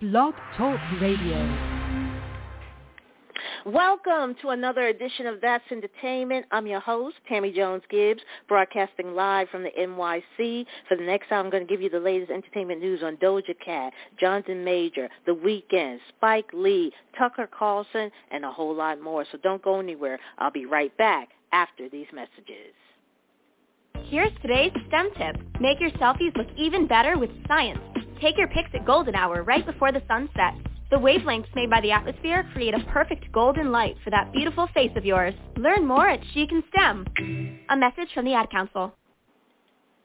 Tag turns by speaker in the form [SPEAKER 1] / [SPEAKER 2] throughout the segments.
[SPEAKER 1] Blog Talk Radio.
[SPEAKER 2] Welcome to another edition of That's Entertainment. I'm your host, Tammy Jones Gibbs, broadcasting live from the NYC. For the next hour, I'm going to give you the latest entertainment news on Doja Cat, Jonathan Major, The Weeknd, Spike Lee, Tucker Carlson, and a whole lot more. So don't go anywhere. I'll be right back after these messages.
[SPEAKER 3] Here's today's STEM tip. Make your selfies look even better with science. Take your pics at golden hour right before the sun sets. The wavelengths made by the atmosphere create a perfect golden light for that beautiful face of yours. Learn more at Chic and STEM. A message from the Ad Council.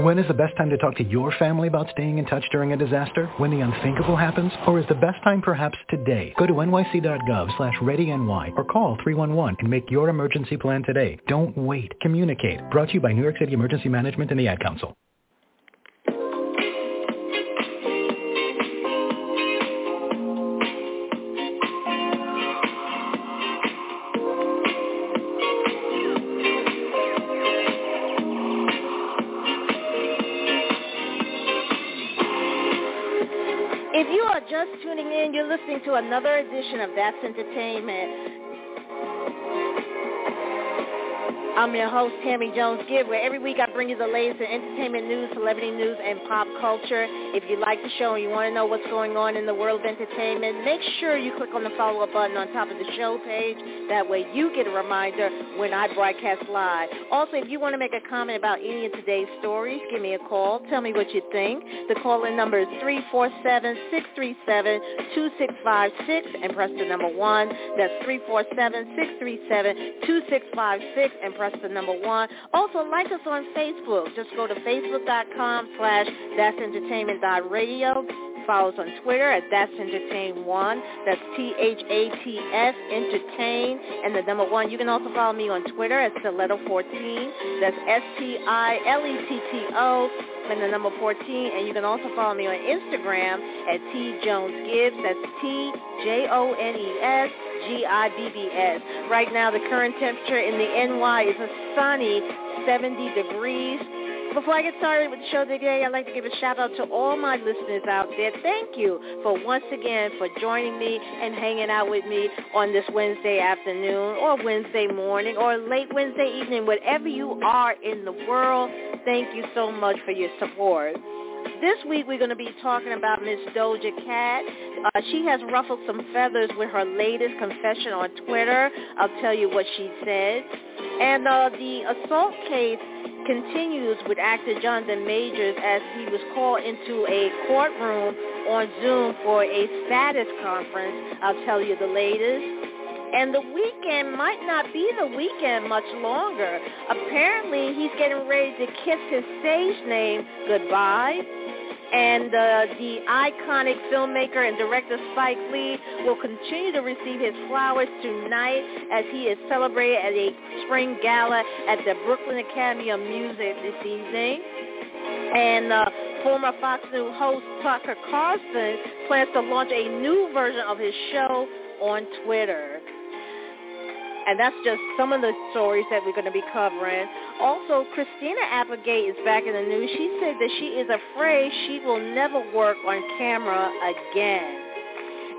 [SPEAKER 4] When is the best time to talk to your family about staying in touch during a disaster? When the unthinkable happens? Or is the best time perhaps today? Go to nyc.gov slash readyny or call 311 and make your emergency plan today. Don't wait. Communicate. Brought to you by New York City Emergency Management and the Ad Council.
[SPEAKER 2] Listening to another edition of That's Entertainment. I'm your host, Tammy Jones Gibb, where every week I bring you the latest in entertainment news, celebrity news, and pop culture. If you like the show and you want to know what's going on in the world of entertainment, make sure you click on the follow-up button on top of the show page. That way you get a reminder when I broadcast live. Also, if you want to make a comment about any of today's stories, give me a call. Tell me what you think. The call-in number is 347-637-2656 and press the number 1. That's 347-637-2656 and press the number 1. Also, like us on Facebook. Just go to facebook.com slash that's entertainment.radio. Follow us on Twitter at That's Entertain One. That's T-H-A-T-S, Entertain, and the number one. You can also follow me on Twitter at Stiletto14. That's S-T-I-L-E-T-T-O, and the number 14. And you can also follow me on Instagram at T Jones Gibbs. That's T-J-O-N-E-S. G-I-B-B-S. Right now, the current temperature in the NY is a sunny 70 degrees. Before I get started with the show today, I'd like to give a shout out to all my listeners out there. Thank you for once again for joining me and hanging out with me on this Wednesday afternoon or Wednesday morning or late Wednesday evening, whatever you are in the world. Thank you so much for your support. This week we're going to be talking about Miss Doja Cat. Uh, she has ruffled some feathers with her latest confession on Twitter. I'll tell you what she said. And uh, the assault case continues with actor Jonathan Majors as he was called into a courtroom on Zoom for a status conference. I'll tell you the latest. And the Weeknd might not be the Weeknd much longer. Apparently, he's getting ready to kiss his stage name goodbye. And uh, the iconic filmmaker and director Spike Lee will continue to receive his flowers tonight as he is celebrated at a spring gala at the Brooklyn Academy of Music this evening. And uh, former Fox News host Tucker Carlson plans to launch a new version of his show on Twitter. And that's just some of the stories that we're going to be covering. Also, Christina Applegate is back in the news. She said that she is afraid she will never work on camera again.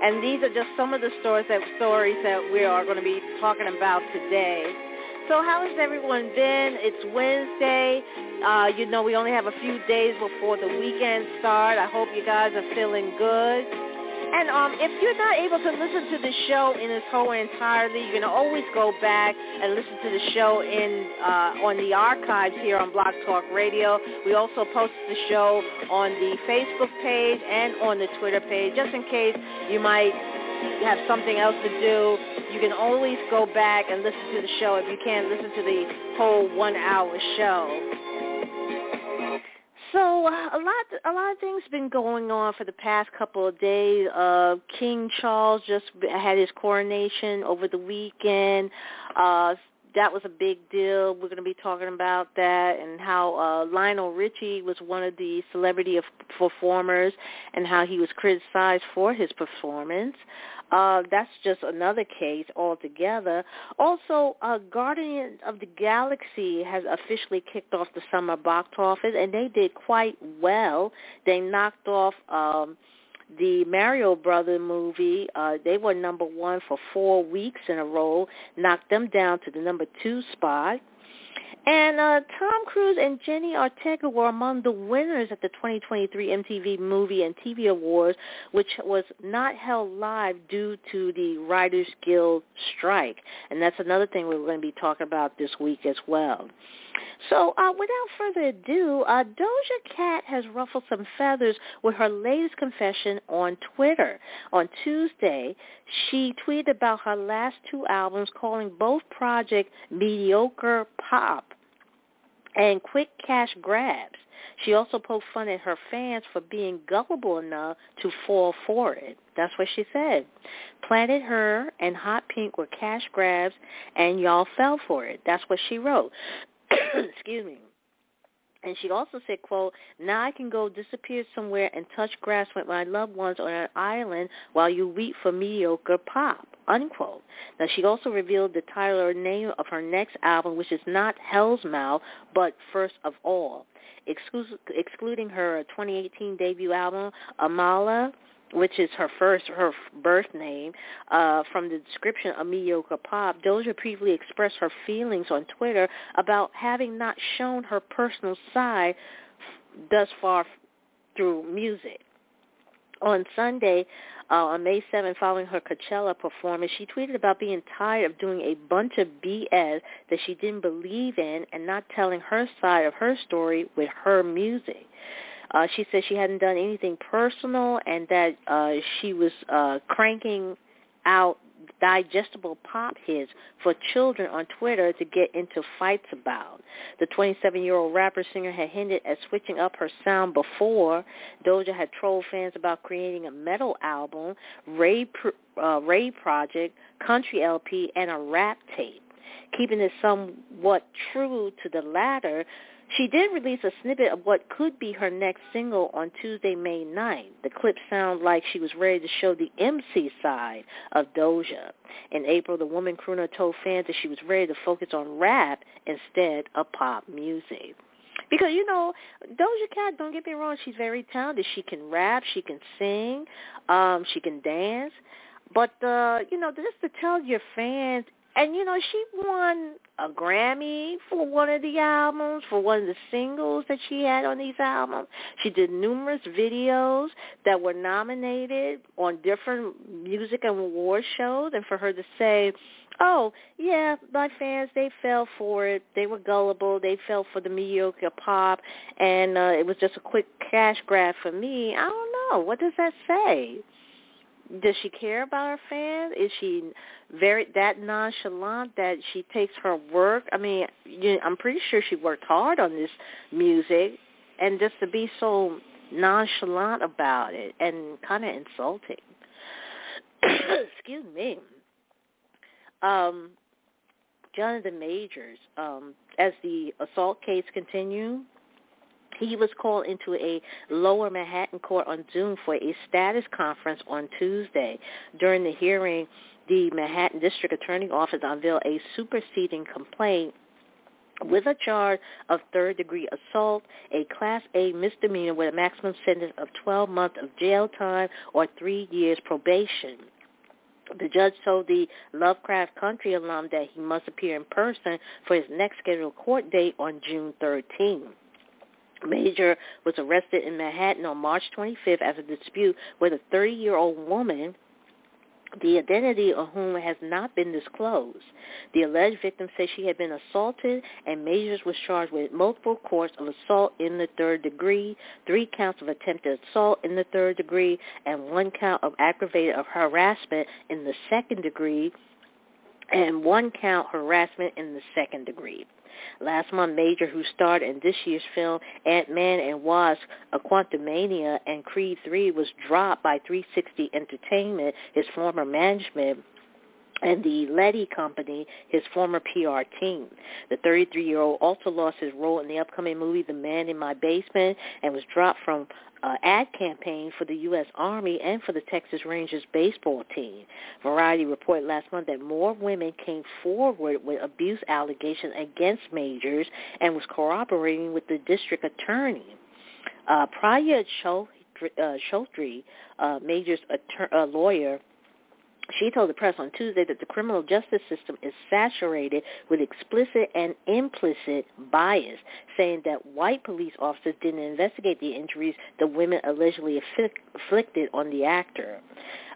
[SPEAKER 2] And these are just some of the stories that stories that we are going to be talking about today. So how has everyone been? It's Wednesday. Uh, you know, we only have a few days before the weekend start. I hope you guys are feeling good. And um, if you're not able to listen to the show in its whole entirety, you can always go back and listen to the show in uh, on the archives here on Blog Talk Radio. We also post the show on the Facebook page and on the Twitter page, just in case you might have something else to do. You can always go back and listen to the show if you can't listen to the whole one-hour show. So uh, a lot, a lot of things been going on for the past couple of days. Uh, King Charles just had his coronation over the weekend. Uh, that was a big deal. We're going to be talking about that and how uh, Lionel Richie was one of the celebrity of performers and how he was criticized for his performance. Uh, that's just another case altogether. Also, uh, Guardian of the Galaxy has officially kicked off the summer box office, and they did quite well. They knocked off um, the Mario Brother movie. Uh, they were number one for four weeks in a row, knocked them down to the number two spot. And uh, Tom Cruise and Jenna Ortega were among the winners at the 2023 MTV Movie and TV Awards, which was not held live due to the Writers Guild strike. And that's another thing we're going to be talking about this week as well. So uh, without further ado, uh, Doja Cat has ruffled some feathers with her latest confession on Twitter. On Tuesday, she tweeted about her last two albums, calling both projects mediocre pop and quick cash grabs. She also poked fun at her fans for being gullible enough to fall for it. That's what she said. Planet Her and Hot Pink were cash grabs, and y'all fell for it. That's what she wrote. Excuse me. And she also said, quote, now I can go disappear somewhere and touch grass with my loved ones on an island while you weep for mediocre pop, unquote. Now she also revealed the title or name of her next album, which is not Hell's Mouth, but First of All, excluding her 2018 debut album, Amala, which is her first her birth name, uh, from the description of mediocre pop, Doja previously expressed her feelings on Twitter about having not shown her personal side thus far through music. On Sunday, uh, on May 7th, following her Coachella performance, she tweeted about being tired of doing a bunch of BS that she didn't believe in and not telling her side of her story with her music. Uh, she said she hadn't done anything personal and that uh, she was uh, cranking out digestible pop hits for children on Twitter to get into fights about. The 27-year-old rapper singer had hinted at switching up her sound before. Doja had trolled fans about creating a metal album, Ray, uh, Ray Project, country LP, and a rap tape. Keeping it somewhat true to the latter, she did release a snippet of what could be her next single on Tuesday, May 9th. The clip sounded like she was ready to show the MC side of Doja. In April, the woman crooner told fans that she was ready to focus on rap instead of pop music. Because, you know, Doja Cat, don't get me wrong, she's very talented. She can rap, she can sing, um, she can dance. But, uh, you know, just to tell your fans, and you know she won a Grammy for one of the albums, for one of the singles that she had on these albums. She did numerous videos that were nominated on different music and award shows, and for her to say, "Oh, yeah, my fans they fell for it. They were gullible. They fell for the mediocre pop, and uh, it was just a quick cash grab for me." I don't know. What does that say? Does she care about her fans? Is she very that nonchalant that she takes her work? I mean, you, I'm pretty sure she worked hard on this music, and just to be so nonchalant about it and kind of insulting. Excuse me. Um, Jonathan Majors, um, as the assault case continues, he was called into a lower Manhattan court on Zoom for a status conference on Tuesday. During the hearing, the Manhattan District Attorney Office unveiled a superseding complaint with a charge of third-degree assault, a Class A misdemeanor with a maximum sentence of 12 months of jail time or three years probation. The judge told the Lovecraft Country alum that he must appear in person for his next scheduled court date on June 13. Major was arrested in Manhattan on March 25th after a dispute with a 30-year-old woman the identity of whom has not been disclosed. The alleged victim said she had been assaulted and Majors was charged with multiple counts of assault in the third degree, three counts of attempted assault in the third degree, and one count of aggravated harassment in the second degree, and one count harassment in the second degree. Last month, Major, who starred in this year's film Ant-Man and Wasp, A Quantumania, and Creed 3, was dropped by 360 Entertainment, his former management, and the Lede Company, his former PR team. The 33-year-old also lost his role in the upcoming movie The Man in My Basement and was dropped from uh, ad campaign for the U.S. Army and for the Texas Rangers baseball team. Variety reported last month that more women came forward with abuse allegations against Majors and was cooperating with the district attorney. Uh, Priya Chaudhry, uh, uh, Majors' attor- uh, lawyer, she told the press on Tuesday that the criminal justice system is saturated with explicit and implicit bias, saying that white police officers didn't investigate the injuries the women allegedly inflicted on the actor.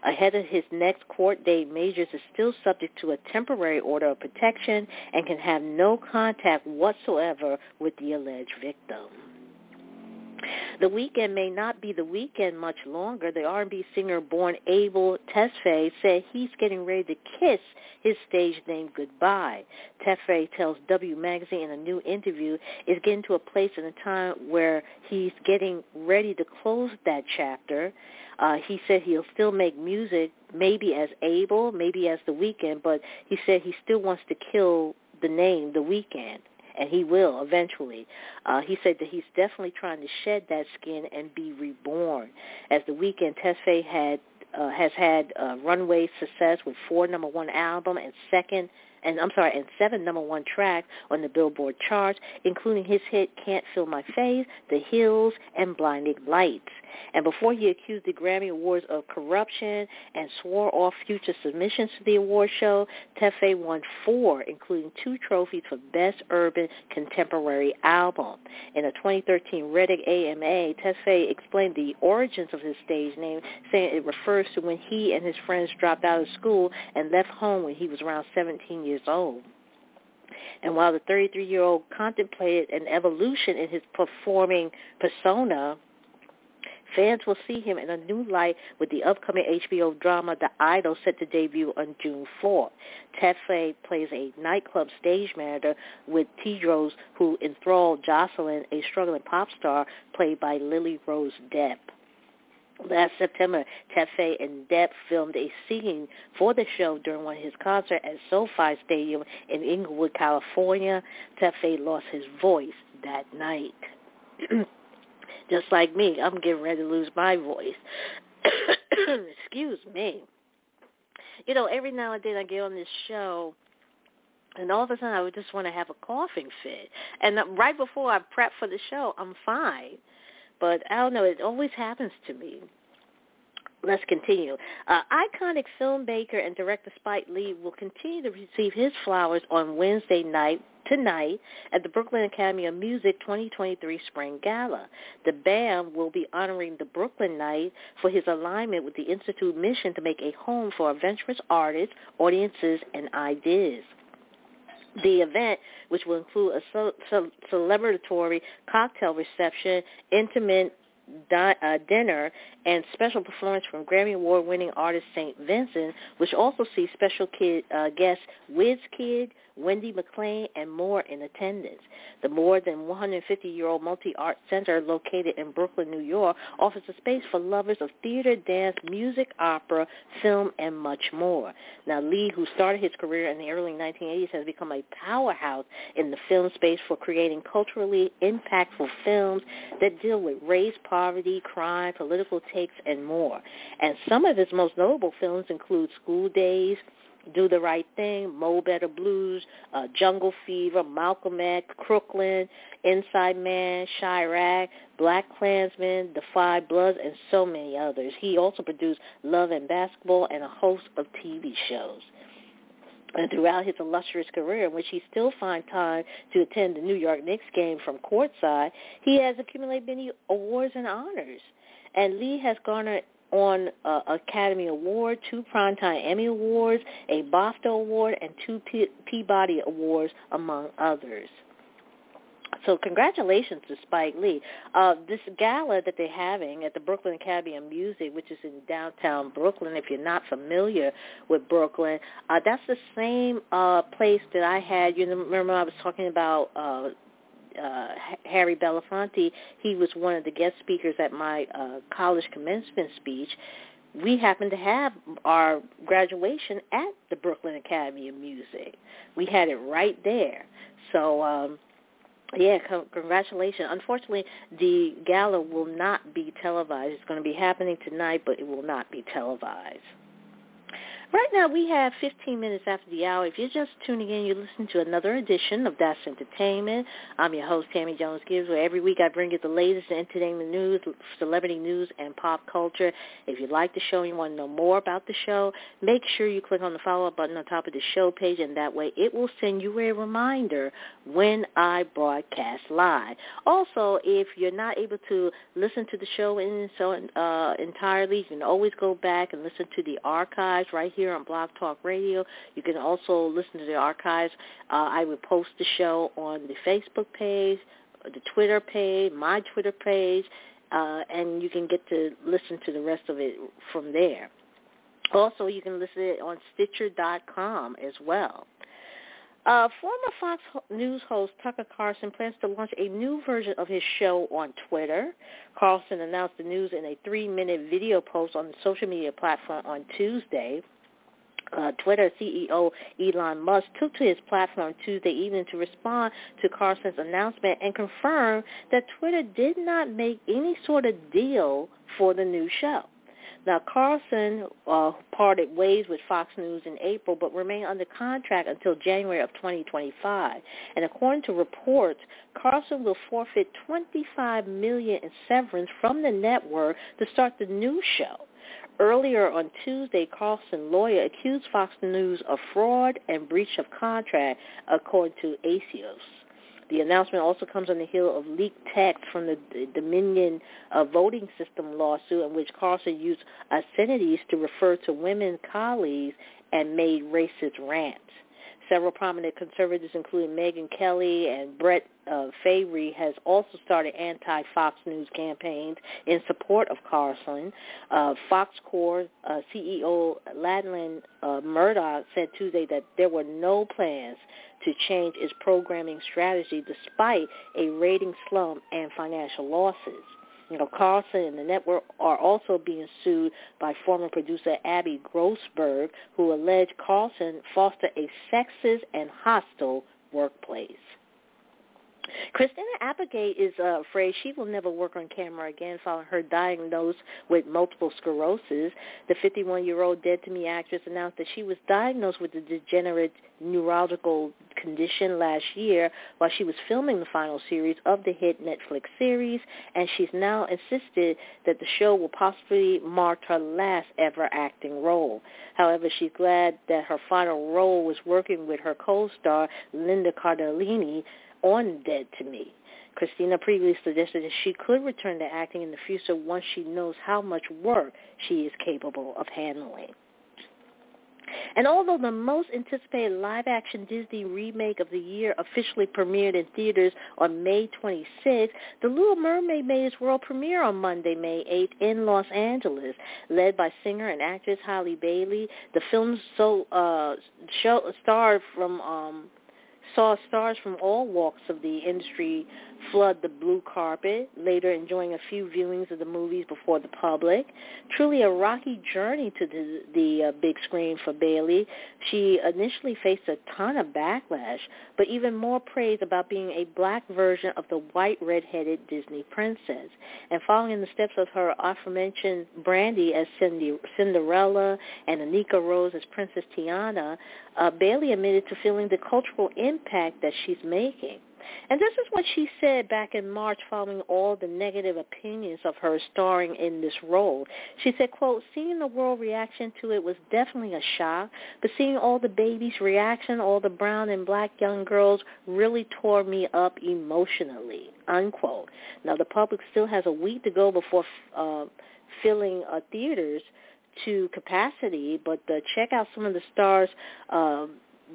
[SPEAKER 2] Ahead of his next court date, Majors is still subject to a temporary order of protection and can have no contact whatsoever with the alleged victim. The Weeknd may not be the Weeknd much longer. The R&B singer born Abel Tesfaye said he's getting ready to kiss his stage name goodbye. Tesfaye tells W Magazine in a new interview is getting to a place in a time where he's getting ready to close that chapter. Uh, he said he'll still make music, maybe as Abel, maybe as The Weeknd, but he said he still wants to kill the name The Weeknd and he will eventually. Uh, he said that he's definitely trying to shed that skin and be reborn. As the Weeknd, Tesfaye had uh, has had uh, runway success with four number one album and second and I'm sorry, and seven number one tracks on the Billboard charts, including his hit Can't Feel My Face, The Hills, and Blinding Lights. And before he accused the Grammy Awards of corruption and swore off future submissions to the award show, Tesfaye won four, including two trophies for Best Urban Contemporary Album. In a 2013 Reddit AMA, Tesfaye explained the origins of his stage name, saying it refers to when he and his friends dropped out of school and left home when he was around 17 years old. And while the 33-year-old contemplated an evolution in his performing persona, Fans will see him in a new light with the upcoming HBO drama The Idol set to debut on June 4th. Tesfaye plays a nightclub stage manager with Tedros, who enthralled Jocelyn, a struggling pop star played by Lily Rose Depp. Last September, Tesfaye and Depp filmed a scene for the show during one of his concerts at SoFi Stadium in Inglewood, California. Tesfaye lost his voice that night. Just like me, I'm getting ready to lose my voice. Excuse me. You know, every now and then I get on this show and all of a sudden I would just want to have a coughing fit. And right before I prep for the show, I'm fine. But I don't know, it always happens to me. Let's continue. Uh, iconic filmmaker and director Spike Lee will continue to receive his flowers on Wednesday night tonight at the Brooklyn Academy of Music 2023 Spring Gala. The BAM will be honoring the Brooklyn Knight for his alignment with the Institute mission to make a home for adventurous artists, audiences, and ideas. The event, which will include a celebratory cocktail reception, intimate di- uh, dinner and special performance from Grammy Award-winning artist St. Vincent, which also sees special kid uh, guests Wiz Kid, Wendi McLean, and more in attendance. The more than 150-year-old multi-art center located in Brooklyn, New York, offers a space for lovers of theater, dance, music, opera, film, and much more. Now, Lee, who started his career in the early 1980s, has become a powerhouse in the film space for creating culturally impactful films that deal with race, poverty, crime, political takes, and more. And some of his most notable films include School Daze, do the Right Thing, Mo Better Blues, uh, Jungle Fever, Malcolm X, Crooklyn, Inside Man, Chi-Raq, Black Klansman, The Five Bloods, and so many others. He also produced Love and Basketball and a host of TV shows. And throughout his illustrious career, in which he still finds time to attend the New York Knicks game from courtside, he has accumulated many awards and honors. And Lee has garnered on uh, Academy Award, two Primetime Emmy Awards, a BAFTA Award, and two P- Peabody Awards, among others. So congratulations to Spike Lee. Uh, this gala that they're having at the Brooklyn Academy of Music, which is in downtown Brooklyn, if you're not familiar with Brooklyn, uh, that's the same uh, place that I had. You remember I was talking about uh, uh, Harry Belafonte. He was one of the guest speakers at my uh, college commencement speech. We happened to have our graduation at the Brooklyn Academy of Music. We had it right there. So um, yeah, congratulations. Unfortunately, the gala will not be televised. It's going to be happening tonight, but it will not be televised. Right now, we have 15 minutes after the hour. If you're just tuning in, you're listening to another edition of That's Entertainment. I'm your host, Tammy Jones Gibbs, where every week I bring you the latest entertainment news, celebrity news, and pop culture. If you like the show and you want to know more about the show, make sure you click on the follow-up button on top of the show page, and that way it will send you a reminder when I broadcast live. Also, if you're not able to listen to the show in so uh, entirely, you can always go back and listen to the archives right here on Blog Talk Radio. You can also listen to the archives. Uh, I will post the show on the Facebook page, the Twitter page, my Twitter page, uh, and you can get to listen to the rest of it from there. Also, you can listen to it on Stitcher.com as well. Uh, former Fox News host Tucker Carlson plans to launch a new version of his show on Twitter. Carlson announced the news in a three-minute video post on the social media platform on Tuesday uh, Twitter CEO Elon Musk took to his platform Tuesday evening to respond to Carlson's announcement and confirm that Twitter did not make any sort of deal for the new show. Now, Carlson uh, parted ways with Fox News in April, but remained under contract until January of 2025. And according to reports, Carlson will forfeit 25 million in severance from the network to start the new show. Earlier on Tuesday, Carlson lawyer accused Fox News of fraud and breach of contract, according to Axios. The announcement also comes on the heel of leaked text from the Dominion uh, voting system lawsuit in which Carlson used obscenities to refer to women colleagues and made racist rants. Several prominent conservatives, including Megyn Kelly and Brett uh, Favre, has also started anti-Fox News campaigns in support of Carson. Uh, Fox Corps uh, CEO Lachlan uh, Murdoch said Tuesday that there were no plans to change its programming strategy despite a rating slump and financial losses. You know, Carlson and the network are also being sued by former producer Abby Grossberg, who alleged Carlson fostered a sexist and hostile workplace. Christina Applegate is uh, afraid she will never work on camera again following her diagnosis with multiple sclerosis. The 51-year-old Dead to Me actress announced that she was diagnosed with a degenerate neurological condition last year while she was filming the final series of the hit Netflix series, and she's now insisted that the show will possibly mark her last ever acting role. However, she's glad that her final role was working with her co-star Linda Cardellini, on Dead to Me. Christina previously suggested that she could return to acting in the future once she knows how much work she is capable of handling. And although the most anticipated live-action Disney remake of the year officially premiered in theaters on May 26, The Little Mermaid made its world premiere on Monday, May 8 in Los Angeles. Led by singer and actress Halle Bailey, the film so, uh, show, from um, saw stars from all walks of the industry flood the blue carpet, later enjoying a few viewings of the movies before the public. Truly a rocky journey to the, the uh, big screen for Bailey. She initially faced a ton of backlash, but even more praise about being a black version of the white red-headed Disney princess. And following in the steps of her aforementioned Brandy as Cindy, Cinderella and Anika Rose as Princess Tiana, uh, Bailey admitted to feeling the cultural impact that she's making. And this is what she said back in March following all the negative opinions of her starring in this role. She said, quote, seeing the world reaction to it was definitely a shock, but seeing all the babies' reaction, all the brown and black young girls really tore me up emotionally, unquote. Now, the public still has a week to go before uh, filling uh, theaters to capacity, but uh, check out some of the stars uh,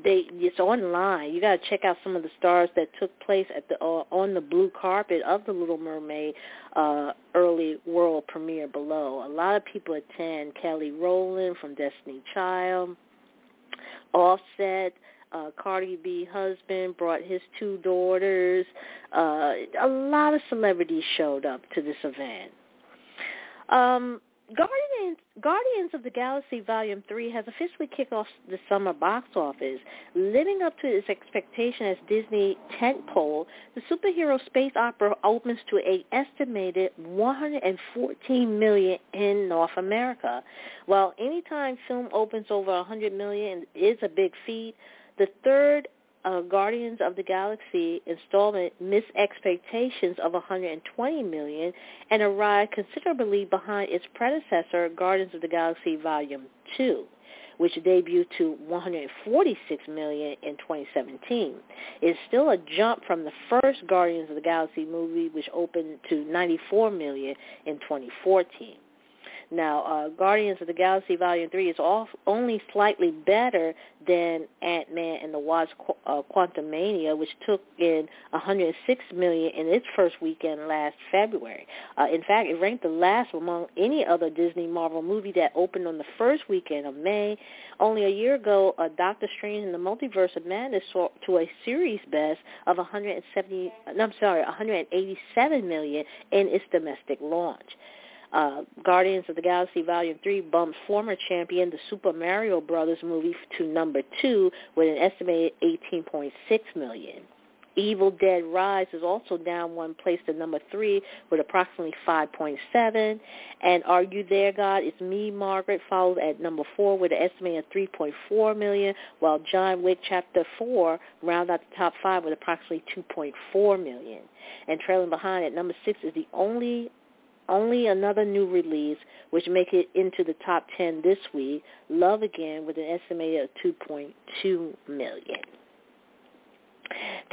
[SPEAKER 2] they it's online. You got to check out some of the stars that took place at the uh, on the blue carpet of the Little Mermaid uh, early world premiere below. A lot of people attend. Kelly Rowland from Destiny Child, Offset. Uh, Cardi B husband brought his two daughters. Uh, a lot of celebrities showed up to this event. Um, Guardians Guardians of the Galaxy Volume 3 has officially kicked off the summer box office. Living up to its expectation as Disney tentpole, the superhero space opera opens to an estimated 114 million in North America. While anytime film opens over 100 million is a big feat, the third uh, Guardians of the Galaxy installment missed expectations of 120 million and arrived considerably behind its predecessor, Guardians of the Galaxy Volume 2 which debuted to 146 million in 2017. It's still a jump from the first Guardians of the Galaxy movie, which opened to 94 million in 2014. Now, uh, Guardians of the Galaxy Volume 3 is off, only slightly better than Ant-Man and the Wasp uh, Quantumania, which took in 106 million in its first weekend last February. Uh, in fact, it ranked the last among any other Disney Marvel movie that opened on the first weekend of May. Only a year ago, uh, Doctor Strange in the Multiverse of Madness saw to a series best of 170, no, I'm sorry, 187 million in its domestic launch. Uh, Guardians of the Galaxy Volume 3 bumps former champion the Super Mario Brothers movie to number 2 with an estimated 18.6 million. Evil Dead Rise is also down one place to number three with approximately 5.7. And Are You There, God? It's Me, Margaret, followed at number four with an estimated 3.4 million, while John Wick Chapter 4 round out the top five with approximately 2.4 million. And trailing behind at number six is the only only another new release, which make it into the top 10 this week, Love Again, with an estimated 2.2 million.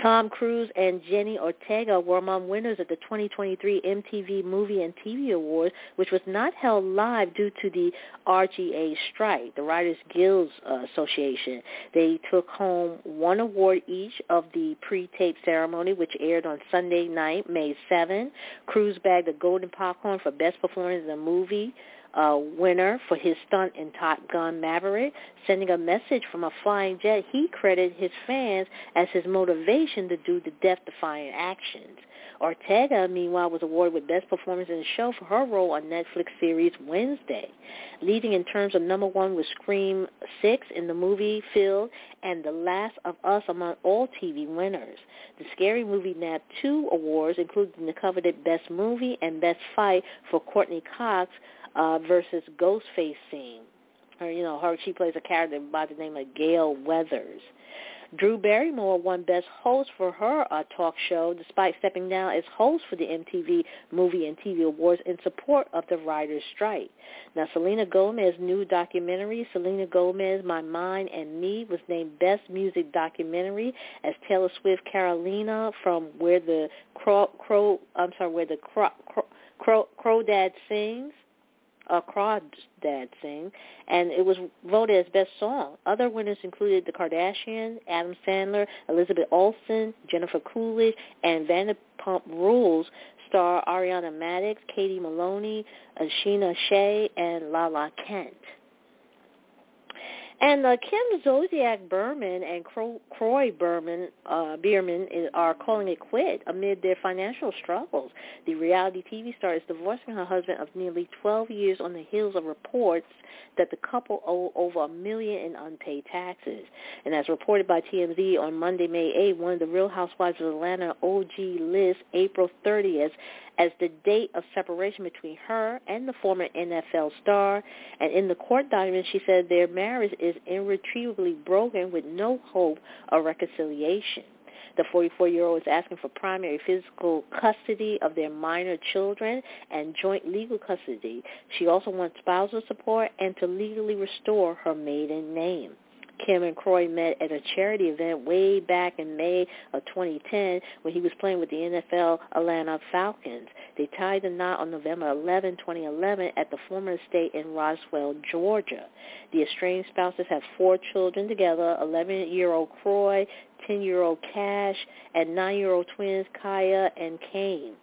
[SPEAKER 2] Tom Cruise and Jenna Ortega were among winners at the 2023 MTV Movie and TV Awards, which was not held live due to the RGA strike, the Writers Guild uh, Association. They took home one award each of the pre-tape ceremony, which aired on Sunday night, May 7. Cruise bagged the Golden Popcorn for Best Performance in a Movie uh, winner for his stunt in Top Gun Maverick, sending a message from a flying jet he credited his fans as his motivation to do the death-defying actions. Ortega, meanwhile, was awarded with Best Performance in the Show for her role on Netflix series Wednesday. Leading in terms of number one was Scream 6 in the movie field and The Last of Us among all TV winners. The Scary Movie nabbed two awards, including the coveted Best Movie and Best Fight for Courteney Cox, uh, versus Ghostface scene. Her, you know, her she plays a character by the name of Gale Weathers. Drew Barrymore won Best Host for her uh, talk show, despite stepping down as host for the MTV Movie and TV Awards in support of the writers' strike. Now, Selena Gomez's new documentary, Selena Gomez, My Mind and Me, was named Best Music Documentary as Taylor Swift Carolina from Where the Crow, Crow I'm sorry, Where the Crow, Crow, Crow, Crow Dad Sings uh, Crawdad sing, and it was voted as best song. Other winners included The Kardashians, Adam Sandler, Elizabeth Olsen, Jennifer Coolidge, and Vanderpump Rules star Ariana Madix, Katie Maloney, Scheana Shay, and Lala Kent. And uh, Kim Zolciak Biermann and Kroy Berman uh, Biermann are calling it quit amid their financial struggles. The reality TV star is divorcing her husband of nearly 12 years on the heels of reports that the couple owe over a million in unpaid taxes. And as reported by TMZ on Monday, May 8, one of the Real Housewives of Atlanta OG lists April 30th as the date of separation between her and the former NFL star. And in the court document, she said their marriage is irretrievably broken with no hope of reconciliation. The 44-year-old is asking for primary physical custody of their minor children and joint legal custody. She also wants spousal support and to legally restore her maiden name. Kim and Kroy met at a charity event way back in May of 2010 when he was playing with the NFL Atlanta Falcons. They tied the knot on November 11, 2011 at the former estate in Roswell, Georgia. The estranged spouses have four children together, 11-year-old Kroy, 10-year-old Cash, and 9-year-old twins Kaia and Kane.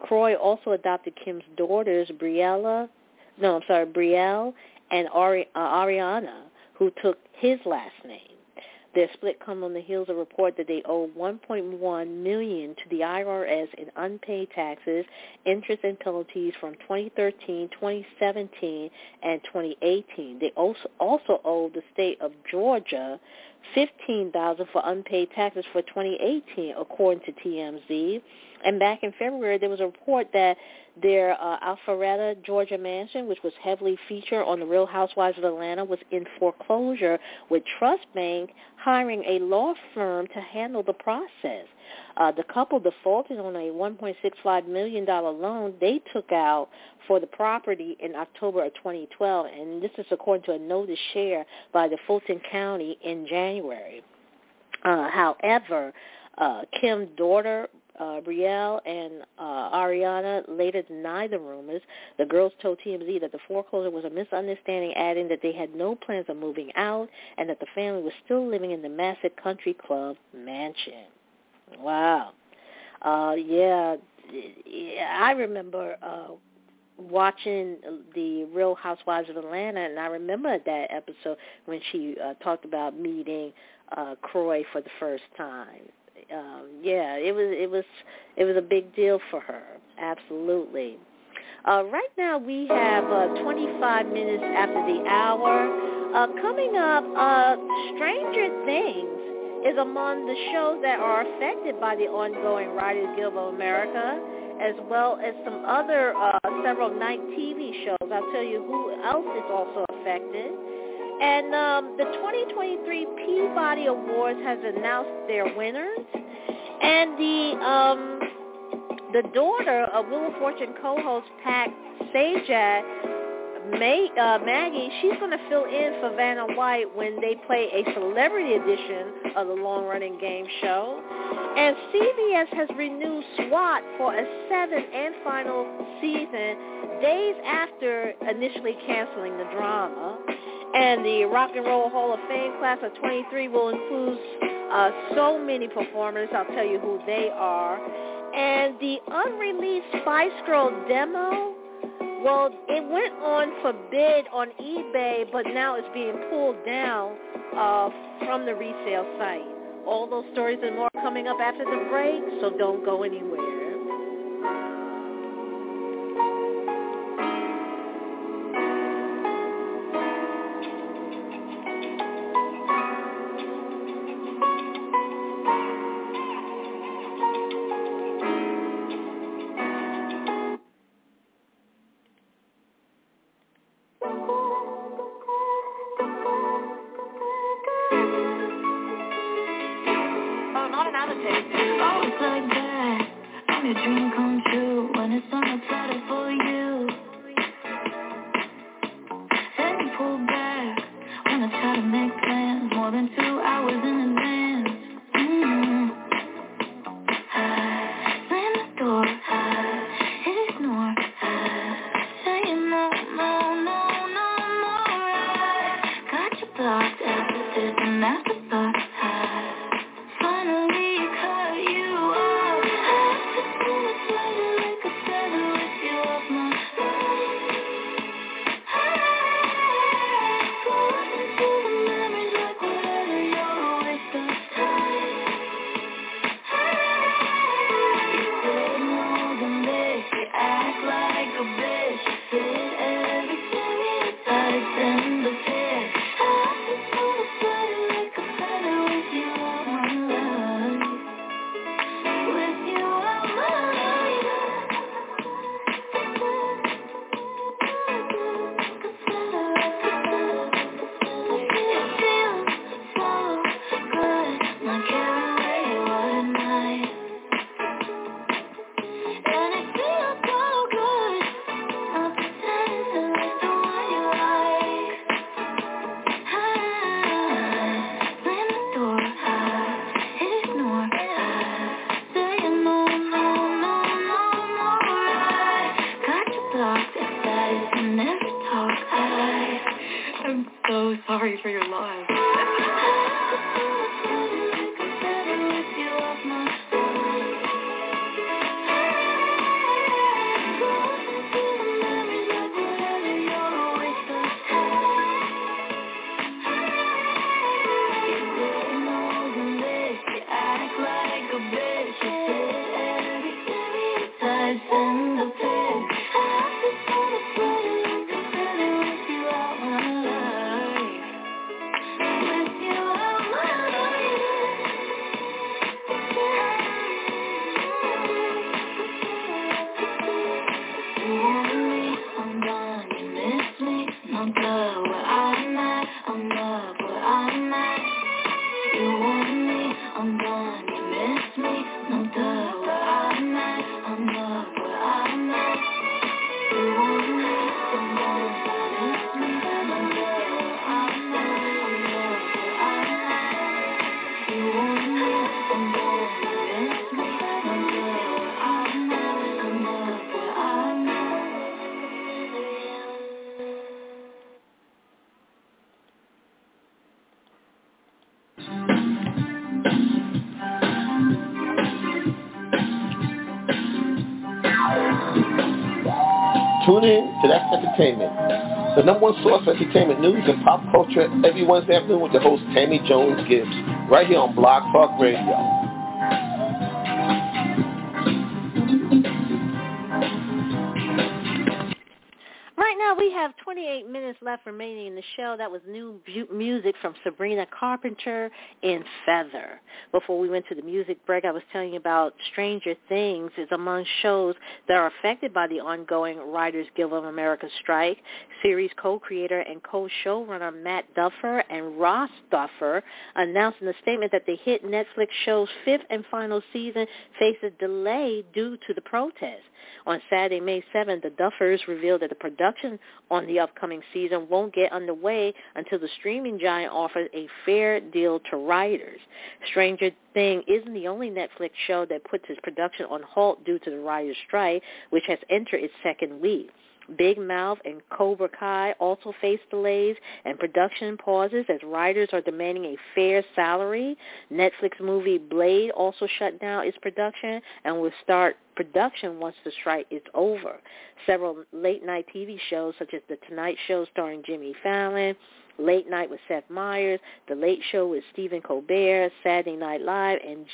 [SPEAKER 2] Kroy also adopted Kim's daughters, Briella, no, I'm sorry, Brielle and Ari, uh, Ariana, who took his last name. Their split comes on the heels of a report that they owe 1.1 million to the IRS in unpaid taxes, interest and penalties from 2013, 2017, and 2018. They also also owe the state of Georgia 15,000 for unpaid taxes for 2018, according to TMZ. And back in February, there was a report that their uh, Alpharetta, Georgia mansion, which was heavily featured on The Real Housewives of Atlanta, was in foreclosure with Truist Bank hiring a law firm to handle the process. Uh, the couple defaulted on a $1.65 million loan they took out for the property in October of 2012, and this is according to a notice shared by the Fulton County in January. Uh, however, uh, Kim's daughter uh, Brielle and uh, Ariana later denied the rumors. The girls told TMZ that the foreclosure was a misunderstanding, adding that they had no plans of moving out and that the family was still living in the Massive Country Club mansion. Wow. Uh, yeah, I remember uh, watching the Real Housewives of Atlanta, and I remember that episode when she uh, talked about meeting uh, Kroy for the first time um, yeah, it was it was it was a big deal for her. Absolutely. Uh, right now we have uh, 25 minutes after the hour. Uh, coming up, uh, Stranger Things is among the shows that are affected by the ongoing Writers Guild of America, as well as some other uh, several night TV shows. I'll tell you who else is also affected. And um, the 2023 Peabody Awards has announced their winners. And the um, the daughter of Wheel of Fortune co-host Pat Sajak, May, uh, Maggie, she's going to fill in for Vanna White when they play a celebrity edition of the long-running game show. And CBS has renewed SWAT for a seventh and final season days after initially canceling the drama. And the Rock and Roll Hall of Fame class of 23 will include uh, so many performers. I'll tell you who they are. And the unreleased Spice Girl demo, well, it went on for bid on eBay, but now it's being pulled down uh, from the resale site. All those stories and more coming up after the break, so don't go anywhere.
[SPEAKER 5] Tune in to That's Entertainment, the number one source for entertainment news and pop culture every Wednesday afternoon with your host Tammy Jones Gibbs, right here on Blog Talk Radio.
[SPEAKER 2] Left remaining in the show. That was new bu- music from Sabrina Carpenter in Feather. Before we went to the music break, I was telling you about Stranger Things is among shows that are affected by the ongoing Writers Guild of America strike. Series co-creator and co-showrunner Matt Duffer and Ross Duffer announced in a statement that the hit Netflix show's fifth and final season faces delay due to the protests. On Saturday, May 7th, the Duffers revealed that the production on the upcoming season won't get underway until the streaming giant offers a fair deal to writers. Stranger Thing isn't the only Netflix show that puts its production on halt due to the writers' strike, which has entered its second week. Big Mouth and Cobra Kai also face delays and production pauses as writers are demanding a fair salary. Netflix movie Blade also shut down its production and will start production once the strike is over. Several late-night TV shows such as The Tonight Show starring Jimmy Fallon, Late Night with Seth Meyers, The Late Show with Stephen Colbert, Saturday Night Live, and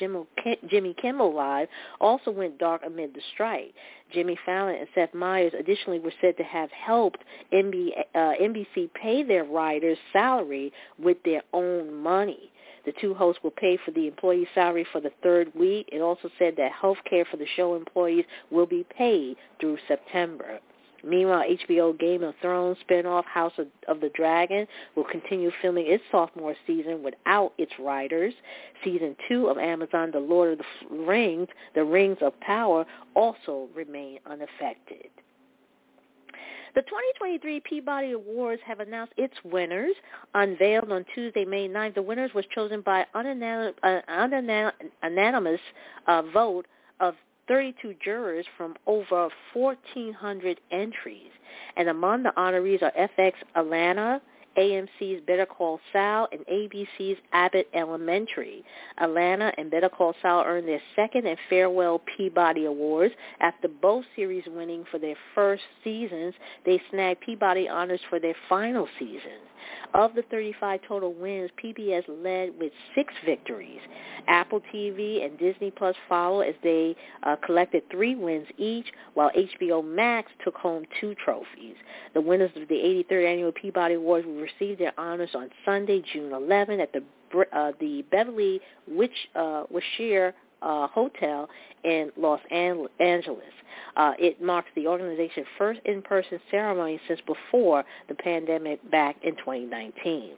[SPEAKER 2] Jimmy Kimmel Live also went dark amid the strike. Jimmy Fallon and Seth Meyers additionally were said to have helped NBC uh, pay their writers' salary with their own money. The two hosts will pay for the employee salary for the third week. It also said that health care for the show employees will be paid through September. Meanwhile, HBO Game of Thrones spinoff House of, of, the Dragon will continue filming its sophomore season without its writers. Season 2 of Amazon The Lord of the Rings, The Rings of Power, also remain unaffected. The 2023 Peabody Awards have announced its winners. Unveiled on Tuesday, May 9th, the winners was chosen by an unanimous uh, vote of 32 jurors from over 1,400 entries. And among the honorees are FX Atlanta, AMC's Better Call Saul, and ABC's Abbott Elementary. Atlanta and Better Call Saul earned their second and farewell Peabody Awards. After both series winning for their first seasons, they snagged Peabody honors for their final season. Of the 35 total wins, PBS led with six victories. Apple TV and Disney Plus followed as they uh, collected three wins each, while HBO Max took home two trophies. The winners of the 83rd Annual Peabody Awards will receive their honors on Sunday, June 11 at the uh, the Beverly Witch, uh, uh, Hotel in Los Angeles. Uh, it marks the organization's first in-person ceremony since before the pandemic back in 2019.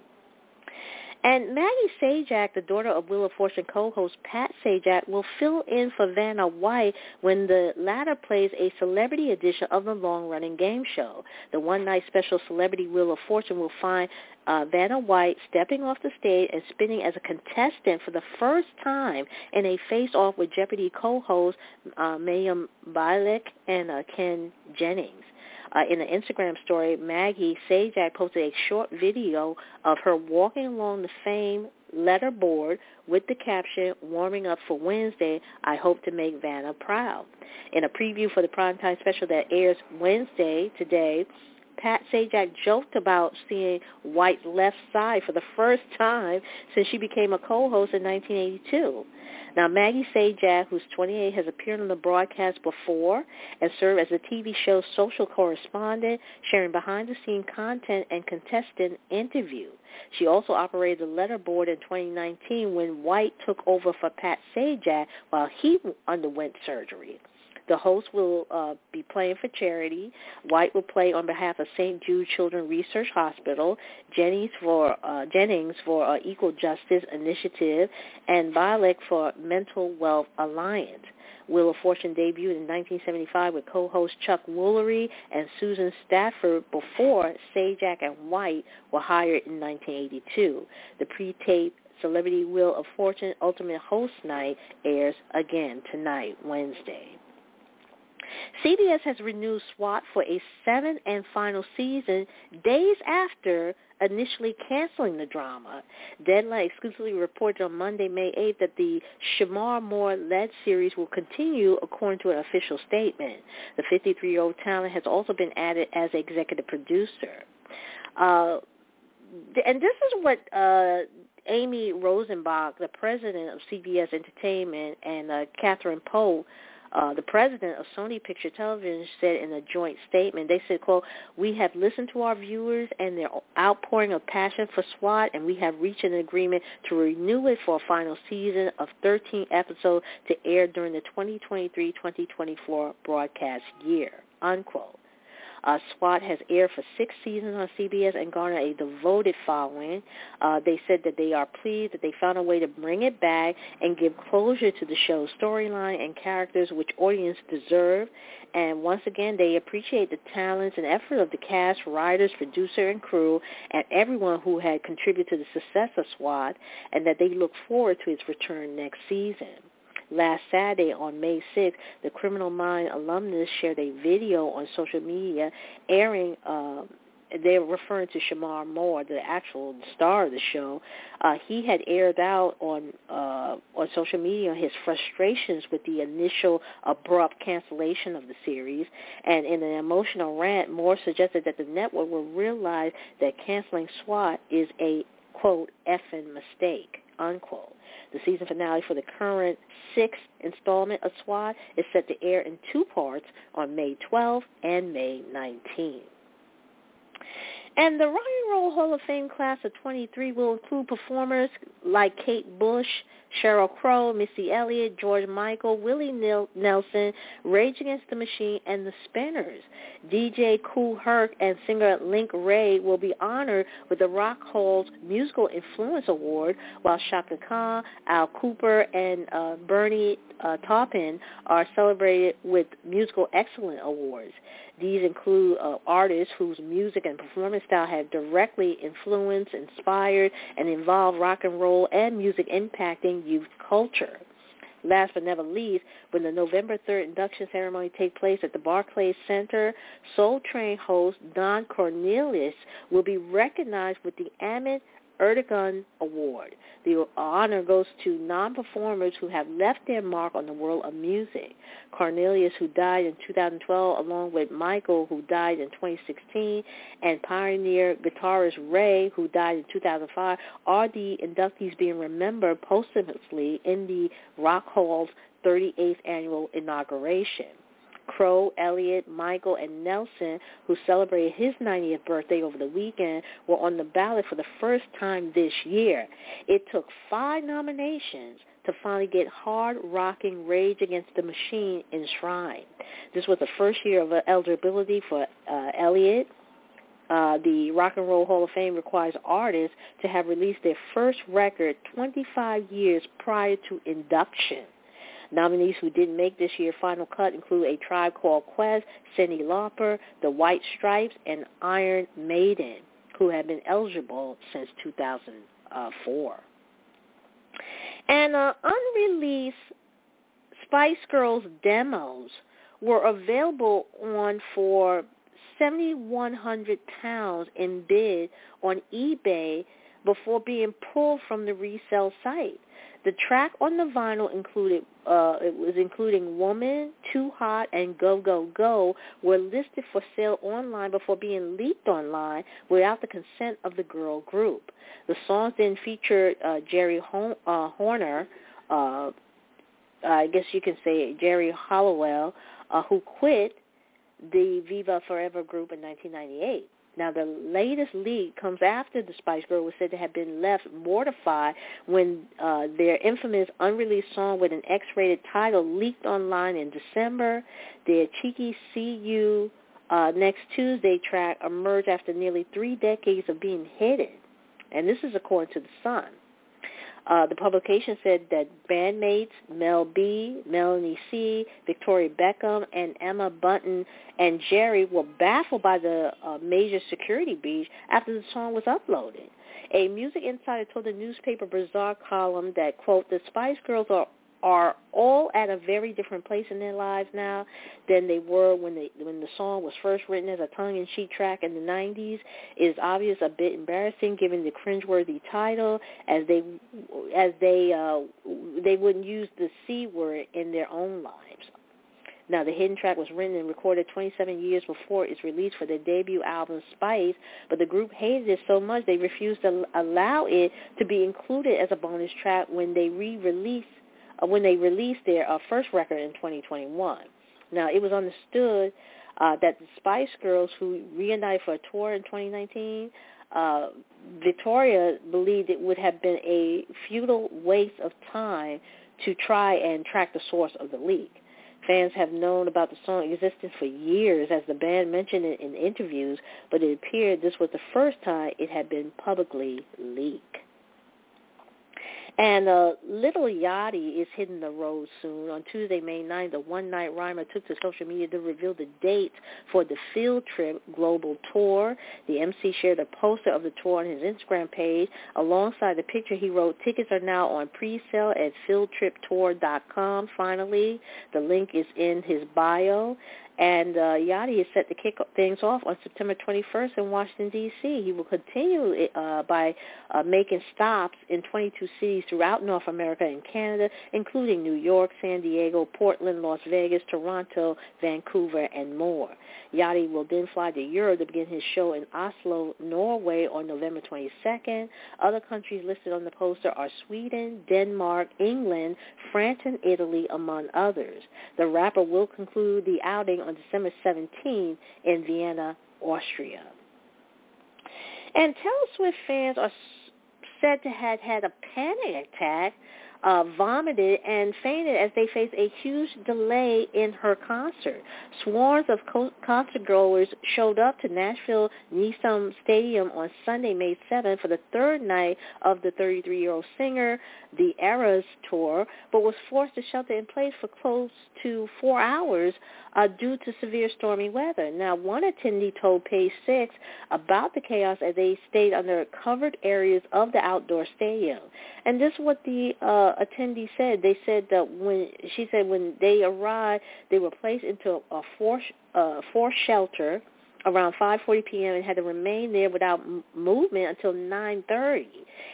[SPEAKER 2] And Maggie Sajak, the daughter of Wheel of Fortune co-host Pat Sajak, will fill in for Vanna White when the latter plays a celebrity edition of the long-running game show. The one-night special Celebrity Wheel of Fortune will find uh, Vanna White stepping off the stage and spinning as a contestant for the first time in a face-off with Jeopardy co-hosts uh, Mayim Bialik and uh, Ken Jennings. Uh, in an Instagram story, Maggie Sajak posted a short video of her walking along the Fame letterboard with the caption, warming up for Wednesday, I hope to make Vanna proud. In a preview for the primetime special that airs Wednesday today, Pat Sajak joked about seeing White's left side for the first time since she became a co-host in 1982. Now, Maggie Sajak, who's 28, has appeared on the broadcast before and served as the TV show's social correspondent, sharing behind-the-scenes content and contestant interviews. She also operated the letterboard in 2019 when White took over for Pat Sajak while he underwent surgery. The host will uh, be playing for charity. White will play on behalf of St. Jude Children Research Hospital, Jennings for uh, Jennings for uh, Equal Justice Initiative, and Bialik for Mental Wealth Alliance. Wheel of Fortune debuted in 1975 with co-host Chuck Woolery and Susan Stafford before Sajak and White were hired in 1982. The pre-tape Celebrity Wheel of Fortune Ultimate Host Night airs again tonight, Wednesday. CBS has renewed SWAT for a seventh and final season days after initially canceling the drama. Deadline exclusively reported on Monday, May 8th that the Shemar Moore-led series will continue according to an official statement. The 53-year-old talent has also been added as executive producer. Uh, and this is what uh, Amy Reisenbach, the president of CBS Entertainment, and uh, Catherine Poe uh, the president of Sony Picture Television said in a joint statement, they said, quote, we have listened to our viewers and their outpouring of passion for SWAT, and we have reached an agreement to renew it for a final season of 13 episodes to air during the 2023-2024 broadcast year, unquote. Uh, SWAT has aired for six seasons on CBS and garnered a devoted following. Uh, they said that they are pleased that they found a way to bring it back and give closure to the show's storyline and characters which audience deserve. And once again, they appreciate the talents and effort of the cast, writers, producer, and crew, and everyone who had contributed to the success of SWAT, and that they look forward to its return next season. Last Saturday on May 6th, the Criminal Mind alumnus shared a video on social media airing uh, they're referring to Shemar Moore, the actual star of the show. Uh, he had aired out on uh, on social media his frustrations with the initial abrupt cancellation of the series, and in an emotional rant, Moore suggested that the network will realize that canceling SWAT is a quote effing mistake unquote. The season finale for the current sixth installment of SWAT is set to air in two parts on May 12 and May 19. And the Rock and Roll Hall of Fame class of 23 will include performers like Kate Bush, Sheryl Crow, Missy Elliott, George Michael, Willie Nelson, Rage Against the Machine, and the Spinners. DJ Kool Herc and singer Link Wray will be honored with the Rock Hall's Musical Influence Award, while Chaka Khan, Al Kooper, and uh, Bernie uh, Taupin are celebrated with Musical Excellence Awards. These include uh, artists whose music and performance style have directly influenced, inspired, and involved rock and roll and music impacting youth culture. Last but never least, when the November 3rd induction ceremony takes place at the Barclays Center, Soul Train host Don Cornelius will be recognized with the Ahmet Ertegun Award. The honor goes to non-performers who have left their mark on the world of music. Cornelius, who died in 2012, along with Michael, who died in 2016, and pioneer guitarist Wray, who died in 2005, are the inductees being remembered posthumously in the Rock Hall's 38th annual inauguration. Crow, Elliott, Michael, and Nelson, who celebrated his 90th birthday over the weekend, were on the ballot for the first time this year. It took five nominations to finally get hard-rocking Rage Against the Machine enshrined. This was the first year of eligibility for uh, Elliott. Uh, the Rock and Roll Hall of Fame requires artists to have released their first record 25 years prior to induction. Nominees who didn't make this year's final cut include A Tribe Called Quest, Cyndi Lauper, The White Stripes, and Iron Maiden, who have been eligible since 2004. And uh, unreleased Spice Girls demos were available on for 7,100 pounds in bid on eBay before being pulled from the resale site. The track on the vinyl included uh, it was including Woman, Too Hot, and Go Go Go were listed for sale online before being leaked online without the consent of the girl group. The songs then featured uh, Geri Ho- uh, Horner, uh, I guess you can say Geri Halliwell, uh, who quit the Viva Forever group in 1998. Now, the latest leak comes after the Spice Girls was said to have been left mortified when uh, their infamous unreleased song with an X-rated title leaked online in December. Their cheeky "See You" uh, next Tuesday track emerged after nearly three decades of being hidden, and this is according to the Sun. Uh, the publication said that bandmates Mel B, Melanie C, Victoria Beckham, and Emma Bunton and Geri were baffled by the uh, major security breach after the song was uploaded. A music insider told the newspaper Bizarre column that, quote, the Spice Girls are are all at a very different place in their lives now than they were when they when the song was first written as a tongue-in-cheek track in the 90s. It is obvious a bit embarrassing given the cringeworthy title, as they as they uh, they wouldn't use the c word in their own lives. Now, the hidden track was written and recorded 27 years before its release for their debut album Spice, but the group hated it so much they refused to allow it to be included as a bonus track when they re-released uh, when they released their uh, first record in 2021. Now, it was understood uh, that the Spice Girls, who reunited for a tour in 2019, uh, Victoria believed it would have been a futile waste of time to try and track the source of the leak. Fans have known about the song existence for years, as the band mentioned it in interviews, but it appeared this was the first time it had been publicly leaked. And uh, Lil Yachty is hitting the road soon. On Tuesday, May 9th, the One Night Rhymer took to social media to reveal the date for the Field Trip Global Tour. The MC shared a poster of the tour on his Instagram page. Alongside the picture, he wrote, tickets are now on pre-sale at fieldtriptour.com. Finally, the link is in his bio. And uh, Yachty is set to kick things off on September 21st in Washington, D.C. He will continue uh, by uh, making stops in 22 cities throughout North America and Canada, including New York, San Diego, Portland, Las Vegas, Toronto, Vancouver, and more. Yachty will then fly to Europe to begin his show in Oslo, Norway on November 22nd. Other countries listed on the poster are Sweden, Denmark, England, France, and Italy, among others. The rapper will conclude the outing on December 17 in Vienna, Austria. And Taylor Swift fans are said to have had a panic attack uh, vomited and fainted as they faced a huge delay in her concert. Swarms of co- concert goers showed up to Nashville Nissan Stadium on Sunday, May 7th for the third night of the 33-year-old singer, the Eras tour, but was forced to shelter in place for close to four hours uh, due to severe stormy weather. Now, one attendee told Page Six about the chaos as they stayed under covered areas of the outdoor stadium. And this is what the uh, attendee said. They said that when she said when they arrived, they were placed into a forced uh, forced shelter around 5:40 p.m. and had to remain there without m- movement until 9:30.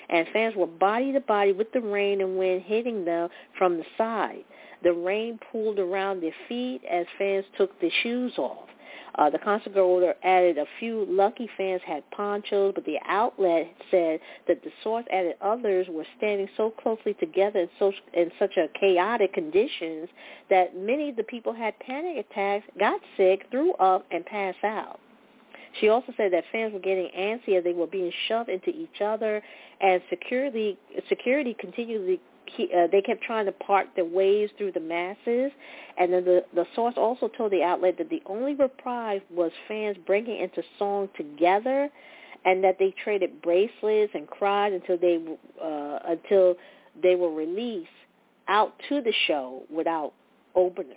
[SPEAKER 2] And fans were body to body with the rain and wind hitting them from the side. The rain pooled around their feet as fans took their shoes off. Uh, the concert order added a few lucky fans had ponchos, but the outlet said that the source added others were standing so closely together in, so, in such a chaotic conditions that many of the people had panic attacks, got sick, threw up, and passed out. She also said that fans were getting antsy as they were being shoved into each other, and security security continually uh, they kept trying to part their ways through the masses. And then the, the source also told the outlet that the only reprieve was fans breaking into song together and that they traded bracelets and cried until they uh, until they were released out to the show without openers.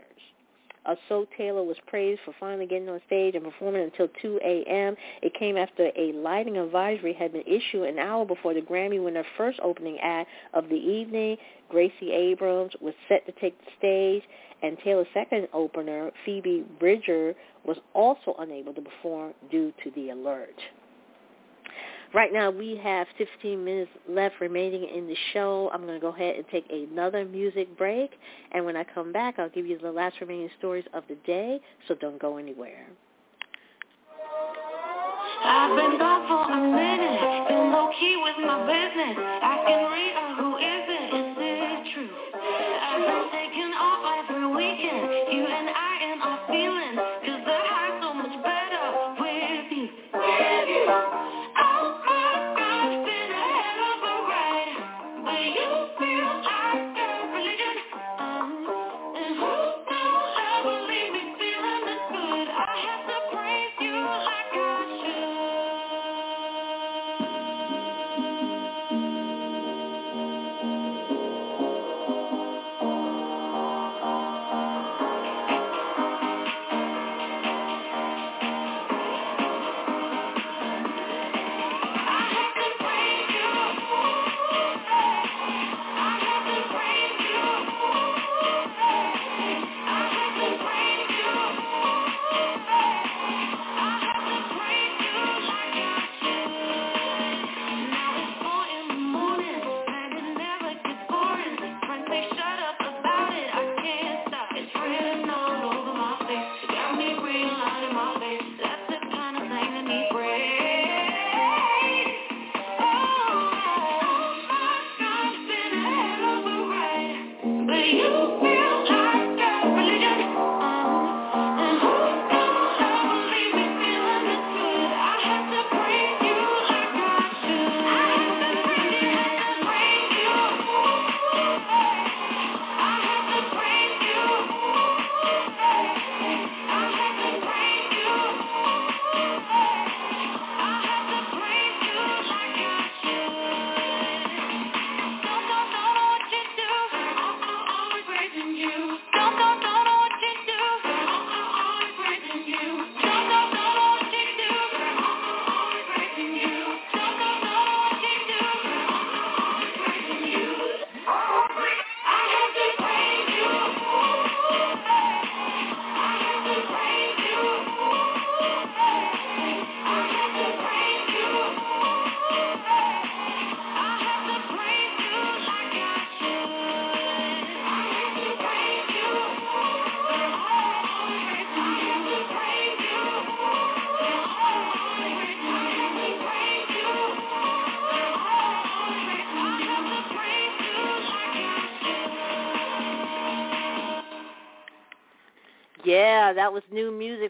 [SPEAKER 2] Uh, So Taylor was praised for finally getting on stage and performing until 2 a.m. It came after a lighting advisory had been issued an hour before the Grammy winner first opening act of the evening. Gracie Abrams was set to take the stage, and Taylor's second opener, Phoebe Bridger, was also unable to perform due to the alert. Right now we have 15 minutes left remaining in the show. I'm going to go ahead and take another music break. And when I come back, I'll give you the last remaining stories of the day. So don't go anywhere.
[SPEAKER 6] I've been gone for a minute, been low key with my business. Who is it? Is it true? I've been taking off every weekend. You and I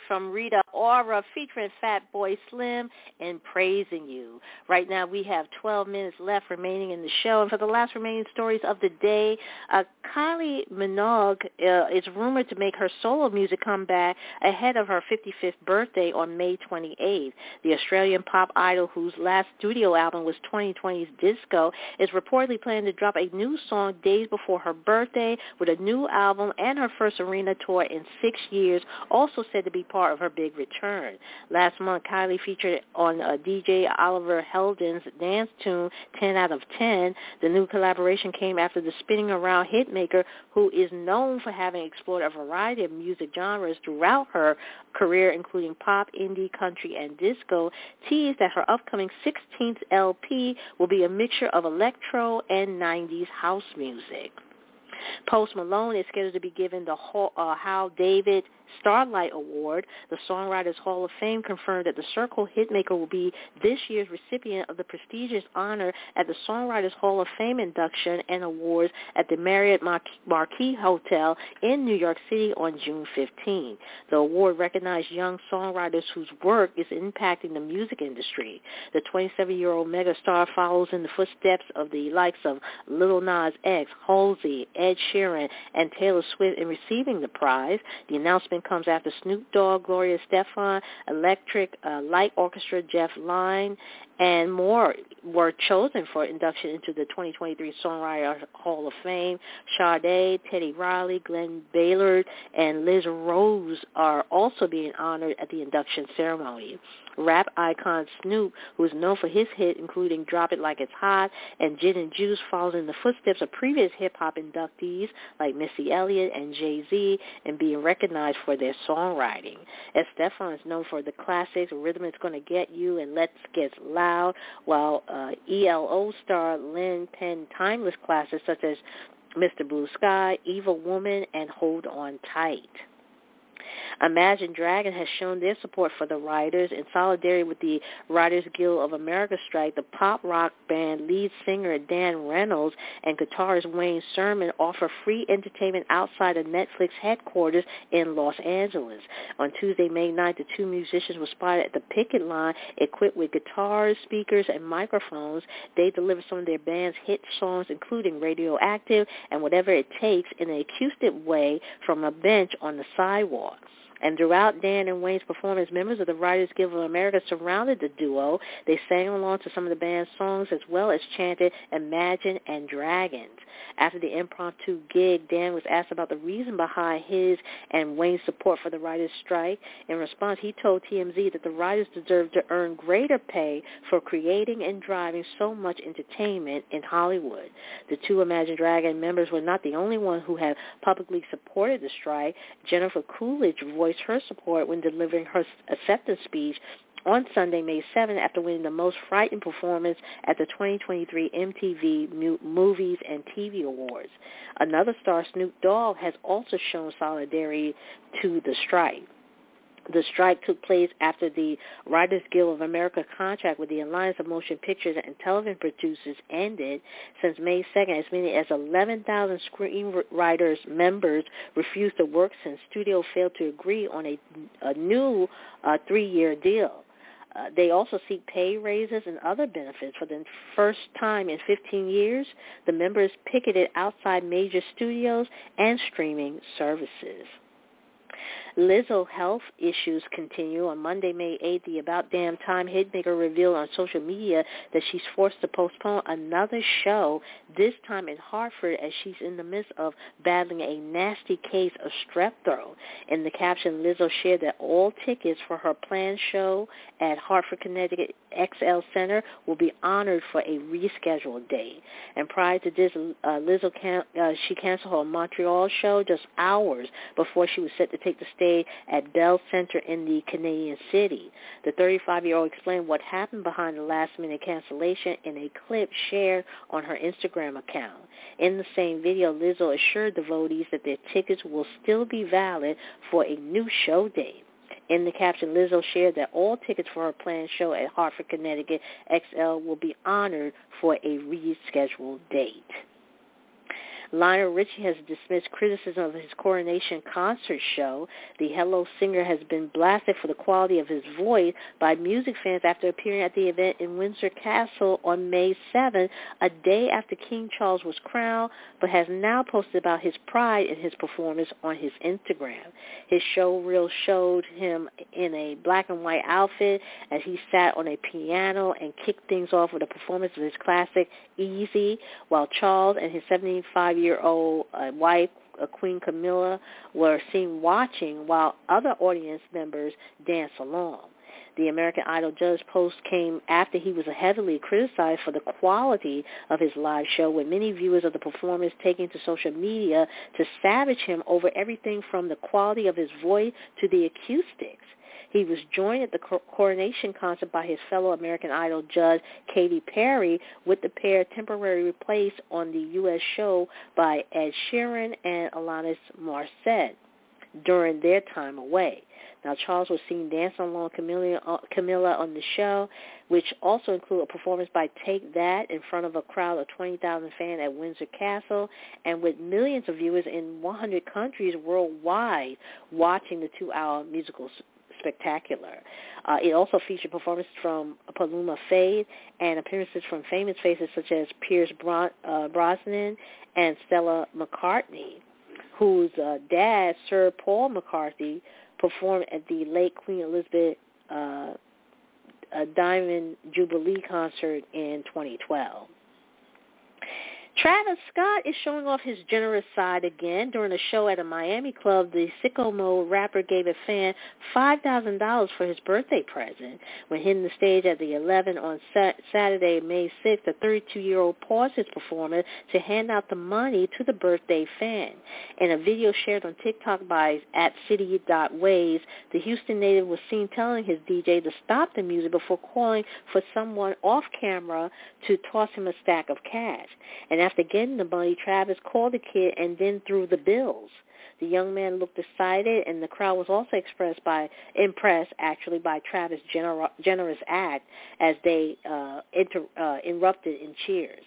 [SPEAKER 2] from Rita Ora featuring Fat Boy Slim and Praising You. Right now we have 12 minutes left remaining in the show. And for the last remaining stories of the day, uh, Kylie Minogue uh, is rumored to make her solo music comeback ahead of her 55th birthday on May 28th. The Australian pop idol whose last studio album was 2020's Disco is reportedly planning to drop a new song days before her birthday with a new album and her first arena tour in six years, also said to be part of her big return. Last month, Kylie featured on uh, DJ Oliver Heldens' dance tune 10 out of 10. The new collaboration came after the spinning around who is known for having explored a variety of music genres throughout her career, including pop, indie, country, and disco, teased that her upcoming 16th LP will be a mixture of electro and 90s house music. Post Malone is scheduled to be given the Hall, uh, Hal David Starlight Award. The Songwriters Hall of Fame confirmed that the Circle hitmaker will be this year's recipient of the prestigious honor at the Songwriters Hall of Fame induction and awards at the Marriott Marquis Hotel in New York City on June 15. The award recognized young songwriters whose work is impacting the music industry. The 27-year-old megastar follows in the footsteps of the likes of Lil Nas X, Halsey, Ed Sheeran, and Taylor Swift in receiving the prize. The announcement comes after Snoop Dogg, Gloria Estefan, Electric uh, Light Orchestra, Jeff Lynne, and more were chosen for induction into the 2023 Songwriter Hall of Fame. Sade, Teddy Riley, Glen Ballard, and Liz Rose are also being honored at the induction ceremony. Rap icon Snoop, who is known for his hit including Drop It Like It's Hot and Gin and Juice, follows in the footsteps of previous hip-hop inductees like Missy Elliott and Jay-Z and being recognized for their songwriting. Estefan is known for the classics Rhythm Is Gonna Get You and Let's Get Loud, while uh, ELO star Lynne penned timeless classics such as Mr. Blue Sky, Evil Woman, and Hold On Tight. Imagine Dragon has shown their support for the writers in solidarity with the Writers Guild of America strike. The pop rock band lead singer Dan Reynolds and guitarist Wayne Sermon offer free entertainment outside of Netflix headquarters in Los Angeles. On Tuesday, May 9th, the two musicians were spotted at the picket line equipped with guitars, speakers, and microphones. They delivered some of their band's hit songs, including Radioactive and Whatever It Takes, in an acoustic way from a bench on the sidewalk. And throughout Dan and Wayne's performance, members of the Writers Guild of America surrounded the duo. They sang along to some of the band's songs as well as chanted Imagine and Dragons. After the impromptu gig, Dan was asked about the reason behind his and Wayne's support for the writers' strike. In response, he told TMZ that the writers deserve to earn greater pay for creating and driving so much entertainment in Hollywood. The two Imagine Dragon members were not the only one who have publicly supported the strike. Jennifer Coolidge voiced her support when delivering her acceptance speech on Sunday, May 7, after winning the most frightened performance at the 2023 MTV Movies and TV Awards. Another star, Snoop Dogg, has also shown solidarity to the strike. The strike took place after the Writers Guild of America contract with the Alliance of Motion Pictures and Television Producers ended. Since May 2nd, as many as 11,000 screenwriters members refused to work since studio failed to agree on a, a new uh, three-year deal. Uh, they also seek pay raises and other benefits. For the first time in 15 years, the members picketed outside major studios and streaming services. Lizzo health issues continue. On Monday, May 8th, the About Damn Time hitmaker revealed on social media that she's forced to postpone another show, this time in Hartford, as she's in the midst of battling a nasty case of strep throat. In the caption, Lizzo shared that all tickets for her planned show at Hartford, Connecticut XL Center will be honored for a rescheduled date. And prior to this, uh, Lizzo can- uh, she canceled her Montreal show just hours before she was set to take the stage at Bell Center in the Canadian city. The 35-year-old explained what happened behind the last-minute cancellation in a clip shared on her Instagram account. In the same video, Lizzo assured devotees that their tickets will still be valid for a new show date. In the caption, Lizzo shared that all tickets for her planned show at Hartford, Connecticut XL will be honored for a rescheduled date. Lionel Richie has dismissed criticism of his coronation concert show. The Hello singer has been blasted for the quality of his voice by music fans after appearing at the event in Windsor Castle on May 7, a day after King Charles was crowned, but has now posted about his pride in his performance on his Instagram. His show reel showed him in a black and white outfit as he sat on a piano and kicked things off with a performance of his classic Easy, while Charles and his 75 year-old uh, wife, uh, Queen Camilla, were seen watching while other audience members danced along. The American Idol judge post came after he was heavily criticized for the quality of his live show, with many viewers of the performance taking to social media to savage him over everything from the quality of his voice to the acoustics. He was joined at the coronation concert by his fellow American Idol judge Katy Perry, with the pair temporarily replaced on the U.S. show by Ed Sheeran and Alanis Morissette during their time away. Now, Charles was seen dancing along Camilla, uh, on the show, which also included a performance by Take That in front of a crowd of 20,000 fans at Windsor Castle, and with millions of viewers in 100 countries worldwide watching the two-hour musical spectacular. Uh, it also featured performances from Paloma Faith and appearances from famous faces such as Pierce Bron- uh, Brosnan and Stella McCartney, whose uh, dad, Sir Paul McCartney, performed at the late Queen Elizabeth uh, Diamond Jubilee concert in 2012. Travis Scott is showing off his generous side again. During a show at a Miami club, the sicko mode rapper gave a fan $5,000 for his birthday present. When hitting the stage at the 11 on Saturday, May 6th, the 32-year-old paused his performance to hand out the money to the birthday fan. In a video shared on TikTok by at city.waves, the Houston native was seen telling his DJ to stop the music before calling for someone off camera to toss him a stack of cash. And after getting the money, Travis called the kid and then threw the bills. The young man looked excited, and the crowd was also expressed by impressed actually by Travis' gener- generous act as they uh, inter- uh, erupted in cheers.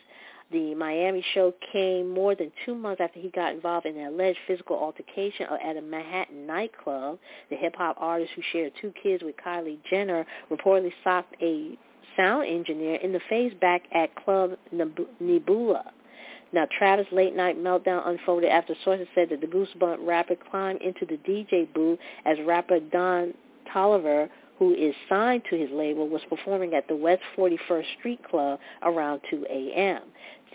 [SPEAKER 2] The Miami show came more than two months after he got involved in an alleged physical altercation at a Manhattan nightclub. The hip-hop artist who shared two kids with Kylie Jenner reportedly socked a sound engineer in the face back at Club Nebula. Now, Travis' late night meltdown unfolded after sources said that the Goosebump rapper climbed into the DJ booth as rapper Don Toliver, who is signed to his label, was performing at the West 41st Street Club around 2 a.m.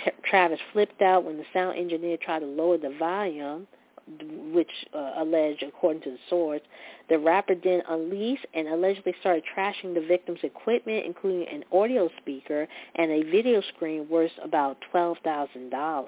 [SPEAKER 2] T- Travis flipped out when the sound engineer tried to lower the volume which uh, alleged, according to the source, the rapper then unleashed and allegedly started trashing the victim's equipment, including an audio speaker and a video screen worth about $12,000.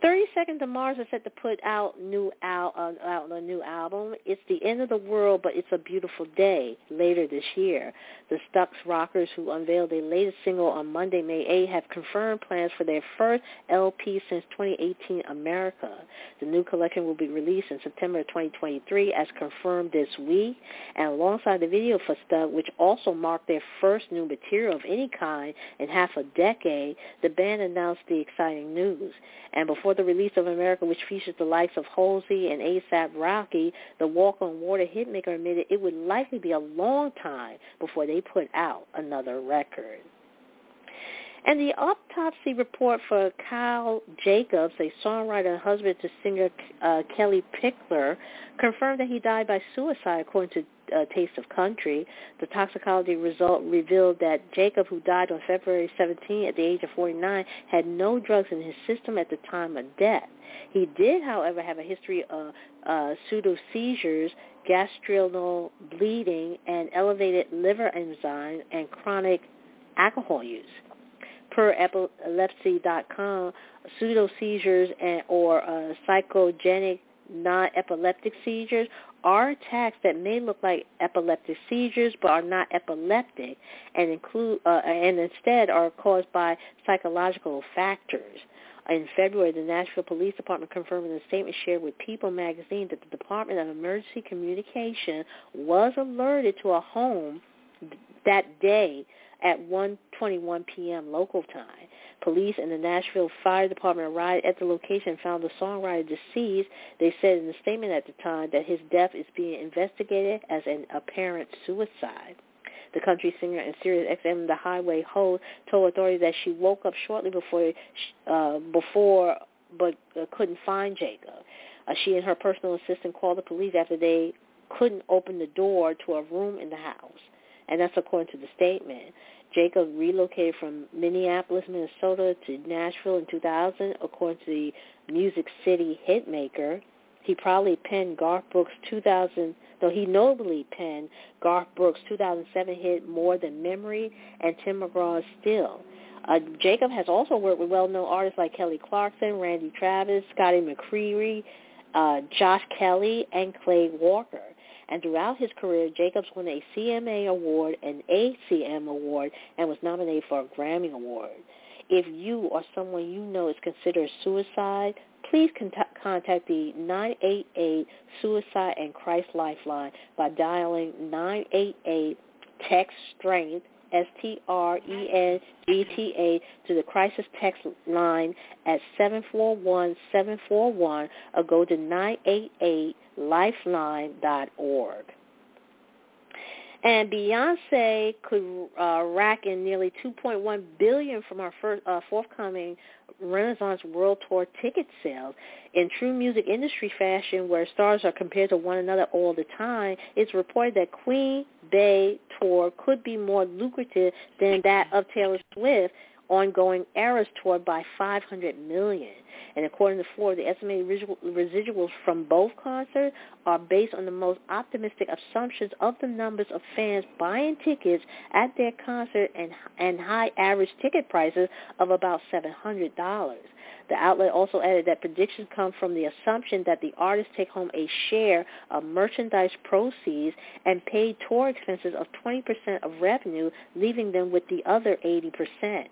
[SPEAKER 2] 30 Seconds to Mars is set to put out new al- uh, out a new album. It's the end of the world, but it's a beautiful day later this year. The Stux Rockers, who unveiled their latest single on Monday, May 8, have confirmed plans for their first LP since 2018 America. The new collection will be released in September 2023, as confirmed this week. And alongside the video for Stuck, which also marked their first new material of any kind in half a decade, the band announced the exciting news. And before the release of America, which features the likes of Halsey and ASAP Rocky, the Walk on Water hitmaker admitted it would likely be a long time before they put out another record. And the autopsy report for Kyle Jacobs, a songwriter and husband to singer uh, Kellie Pickler, confirmed that he died by suicide, according to uh, Taste of Country. The toxicology result revealed that Jacob, who died on February 17 at the age of 49, had no drugs in his system at the time of death. He did, however, have a history of uh, pseudo seizures, gastrointestinal bleeding, and elevated liver enzymes and chronic alcohol use. Per epilepsy.com, pseudo seizures and or uh, psychogenic non-epileptic seizures are attacks that may look like epileptic seizures but are not epileptic and include uh, and instead are caused by psychological factors. In February, the Nashville Police Department confirmed in a statement shared with People magazine that the Department of Emergency Communication was alerted to a home that day at 1:21 p.m. local time. Police and the Nashville Fire Department arrived at the location and found the songwriter deceased. They said in a statement at the time that his death is being investigated as an apparent suicide. The country singer and Sirius XM The Highway host told authorities that she woke up shortly before uh, before but uh, couldn't find Jacob. Uh, she and her personal assistant called the police after they couldn't open the door to a room in the house, and that's according to the statement. Jacob relocated from Minneapolis, Minnesota to Nashville in 2000, according to the Music City hitmaker. He probably penned Garth Brooks' 2000, though he notably penned Garth Brooks' 2007 hit More Than Memory and Tim McGraw's Still. Uh, Jacob has also worked with well-known artists like Kelly Clarkson, Randy Travis, Scotty McCreery, uh, Josh Kelley, and Clay Walker. And throughout his career, Jacobs won a CMA award, an ACM award, and was nominated for a Grammy award. If you or someone you know is considered suicide, please contact the 988 Suicide and Crisis Lifeline by dialing 988 text strength S-T-R-E-N-G-T-A to the crisis text line at 741-741 or go to 988lifeline.org. And Beyonce could uh, rack in nearly 2.1 billion from her first, uh, forthcoming Renaissance World Tour ticket sales. In true music industry fashion, where stars are compared to one another all the time, it's reported that Queen Bey tour could be more lucrative than that of Taylor Swift ongoing Eras Tour by 500 million. And according to Ford, the estimated residuals from both concerts are based on the most optimistic assumptions of the numbers of fans buying tickets at their concert and and high average ticket prices of about $700. The outlet also added that predictions come from the assumption that the artists take home a share of merchandise proceeds and pay tour expenses of 20% of revenue, leaving them with the other 80%.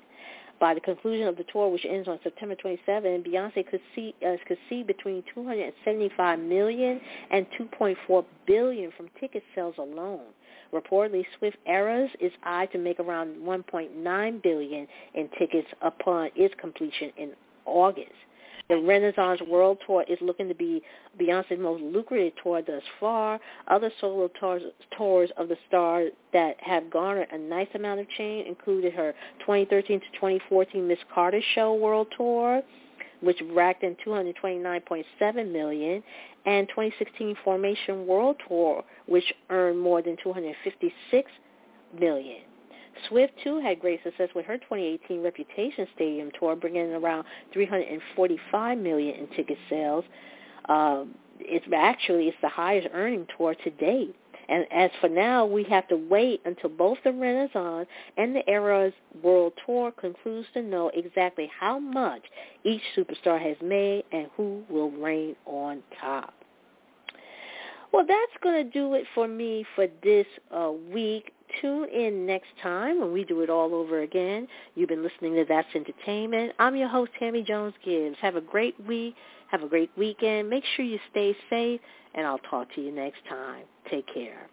[SPEAKER 2] By the conclusion of the tour, which ends on September 27, Beyonce could see uh, could see between 275 million and 2.4 billion from ticket sales alone. Reportedly, Swift Eras is eyed to make around 1.9 billion in tickets upon its completion in August. The Renaissance World Tour is looking to be Beyonce's most lucrative tour thus far. Other solo tours, tours of the star that have garnered a nice amount of change included her 2013 to 2014 Miss Carter Show World Tour, which racked in 229.7 million, and 2016 Formation World Tour, which earned more than 256 million. Swift, too, had great success with her 2018 Reputation Stadium tour, bringing in around 345 million in ticket sales. Um, it's actually it's the highest earning tour to date. And as for now, we have to wait until both the Renaissance and the Eras World Tour concludes to know exactly how much each superstar has made and who will reign on top. Well, that's going to do it for me for this uh, week. Tune in next time when we do it all over again. You've been listening to That's Entertainment. I'm your host, Tammy Jones Gibbs. Have a great week. Have a great weekend. Make sure you stay safe, and I'll talk to you next time. Take care.